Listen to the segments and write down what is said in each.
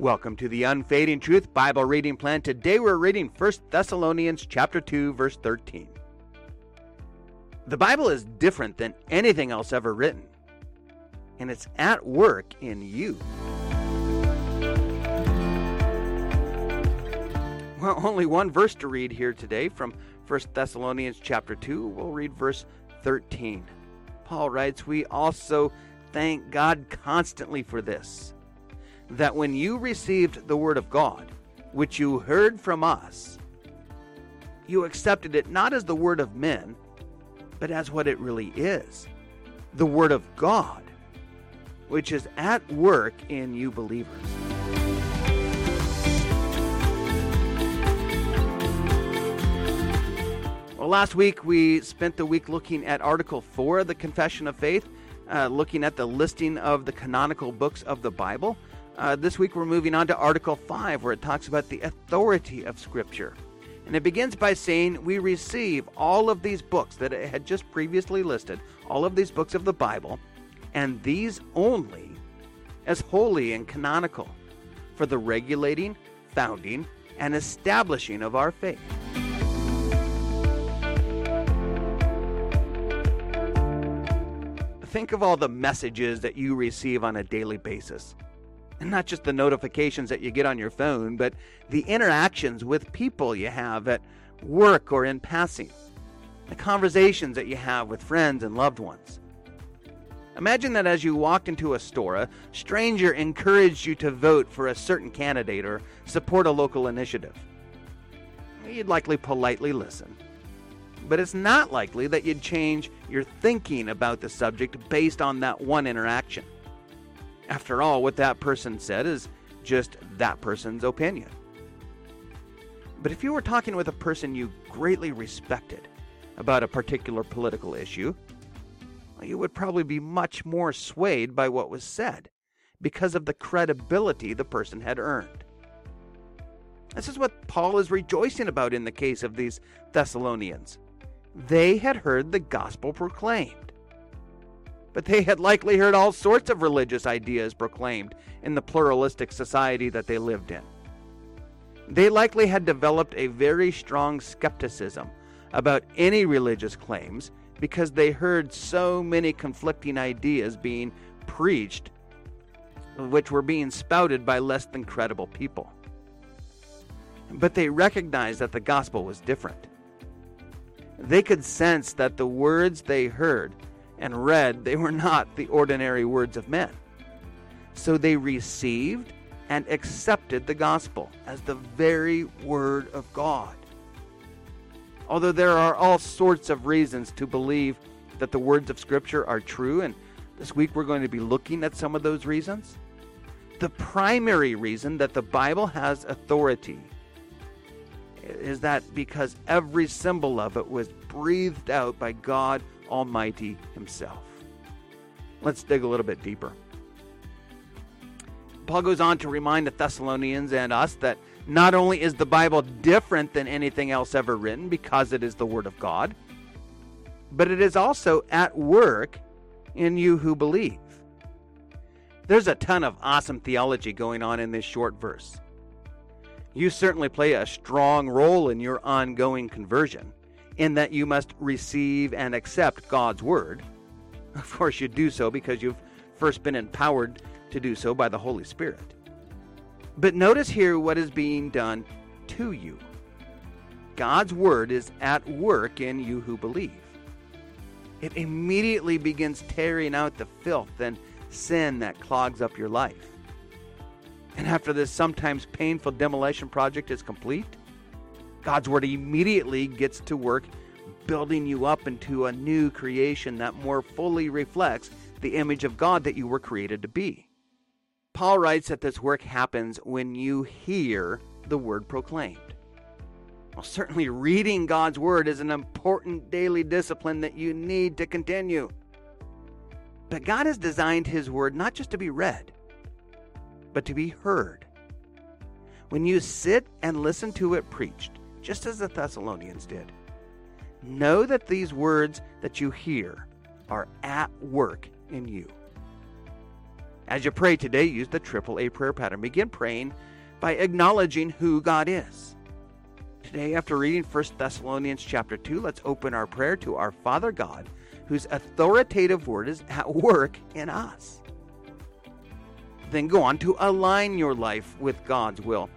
Welcome to the Unfading Truth Bible reading plan. Today we're reading 1 Thessalonians chapter 2 verse 13. The Bible is different than anything else ever written, and it's at work in you. Well, only one verse to read here today from 1 Thessalonians chapter 2. We'll read verse 13. Paul writes, "We also thank God constantly for this." That when you received the Word of God, which you heard from us, you accepted it not as the Word of men, but as what it really is the Word of God, which is at work in you believers. Well, last week we spent the week looking at Article 4 of the Confession of Faith, uh, looking at the listing of the canonical books of the Bible. Uh, this week we're moving on to Article 5, where it talks about the authority of Scripture. And it begins by saying, We receive all of these books that it had just previously listed, all of these books of the Bible, and these only as holy and canonical for the regulating, founding, and establishing of our faith. Think of all the messages that you receive on a daily basis not just the notifications that you get on your phone, but the interactions with people you have at work or in passing, the conversations that you have with friends and loved ones. Imagine that as you walked into a store, a stranger encouraged you to vote for a certain candidate or support a local initiative. You'd likely politely listen. But it's not likely that you'd change your thinking about the subject based on that one interaction. After all, what that person said is just that person's opinion. But if you were talking with a person you greatly respected about a particular political issue, you would probably be much more swayed by what was said because of the credibility the person had earned. This is what Paul is rejoicing about in the case of these Thessalonians. They had heard the gospel proclaimed but they had likely heard all sorts of religious ideas proclaimed in the pluralistic society that they lived in. They likely had developed a very strong skepticism about any religious claims because they heard so many conflicting ideas being preached, which were being spouted by less than credible people. But they recognized that the gospel was different. They could sense that the words they heard and read, they were not the ordinary words of men. So they received and accepted the gospel as the very word of God. Although there are all sorts of reasons to believe that the words of Scripture are true, and this week we're going to be looking at some of those reasons, the primary reason that the Bible has authority is that because every symbol of it was breathed out by God Almighty Himself. Let's dig a little bit deeper. Paul goes on to remind the Thessalonians and us that not only is the Bible different than anything else ever written because it is the Word of God, but it is also at work in you who believe. There's a ton of awesome theology going on in this short verse. You certainly play a strong role in your ongoing conversion in that you must receive and accept God's Word. Of course, you do so because you've first been empowered to do so by the Holy Spirit. But notice here what is being done to you. God's Word is at work in you who believe. It immediately begins tearing out the filth and sin that clogs up your life. And after this sometimes painful demolition project is complete, God's Word immediately gets to work building you up into a new creation that more fully reflects the image of God that you were created to be. Paul writes that this work happens when you hear the Word proclaimed. Well, certainly reading God's Word is an important daily discipline that you need to continue. But God has designed His Word not just to be read, but to be heard. When you sit and listen to it preached, just as the Thessalonians did. Know that these words that you hear are at work in you. As you pray today, use the triple A prayer pattern. Begin praying by acknowledging who God is. Today, after reading 1 Thessalonians chapter 2, let's open our prayer to our Father God, whose authoritative word is at work in us. Then go on to align your life with God's will.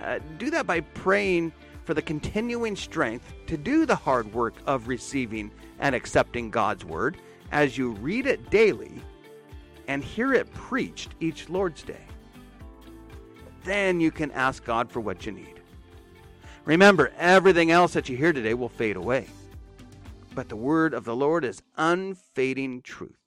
Uh, do that by praying for the continuing strength to do the hard work of receiving and accepting God's word as you read it daily and hear it preached each Lord's Day. Then you can ask God for what you need. Remember, everything else that you hear today will fade away. But the word of the Lord is unfading truth.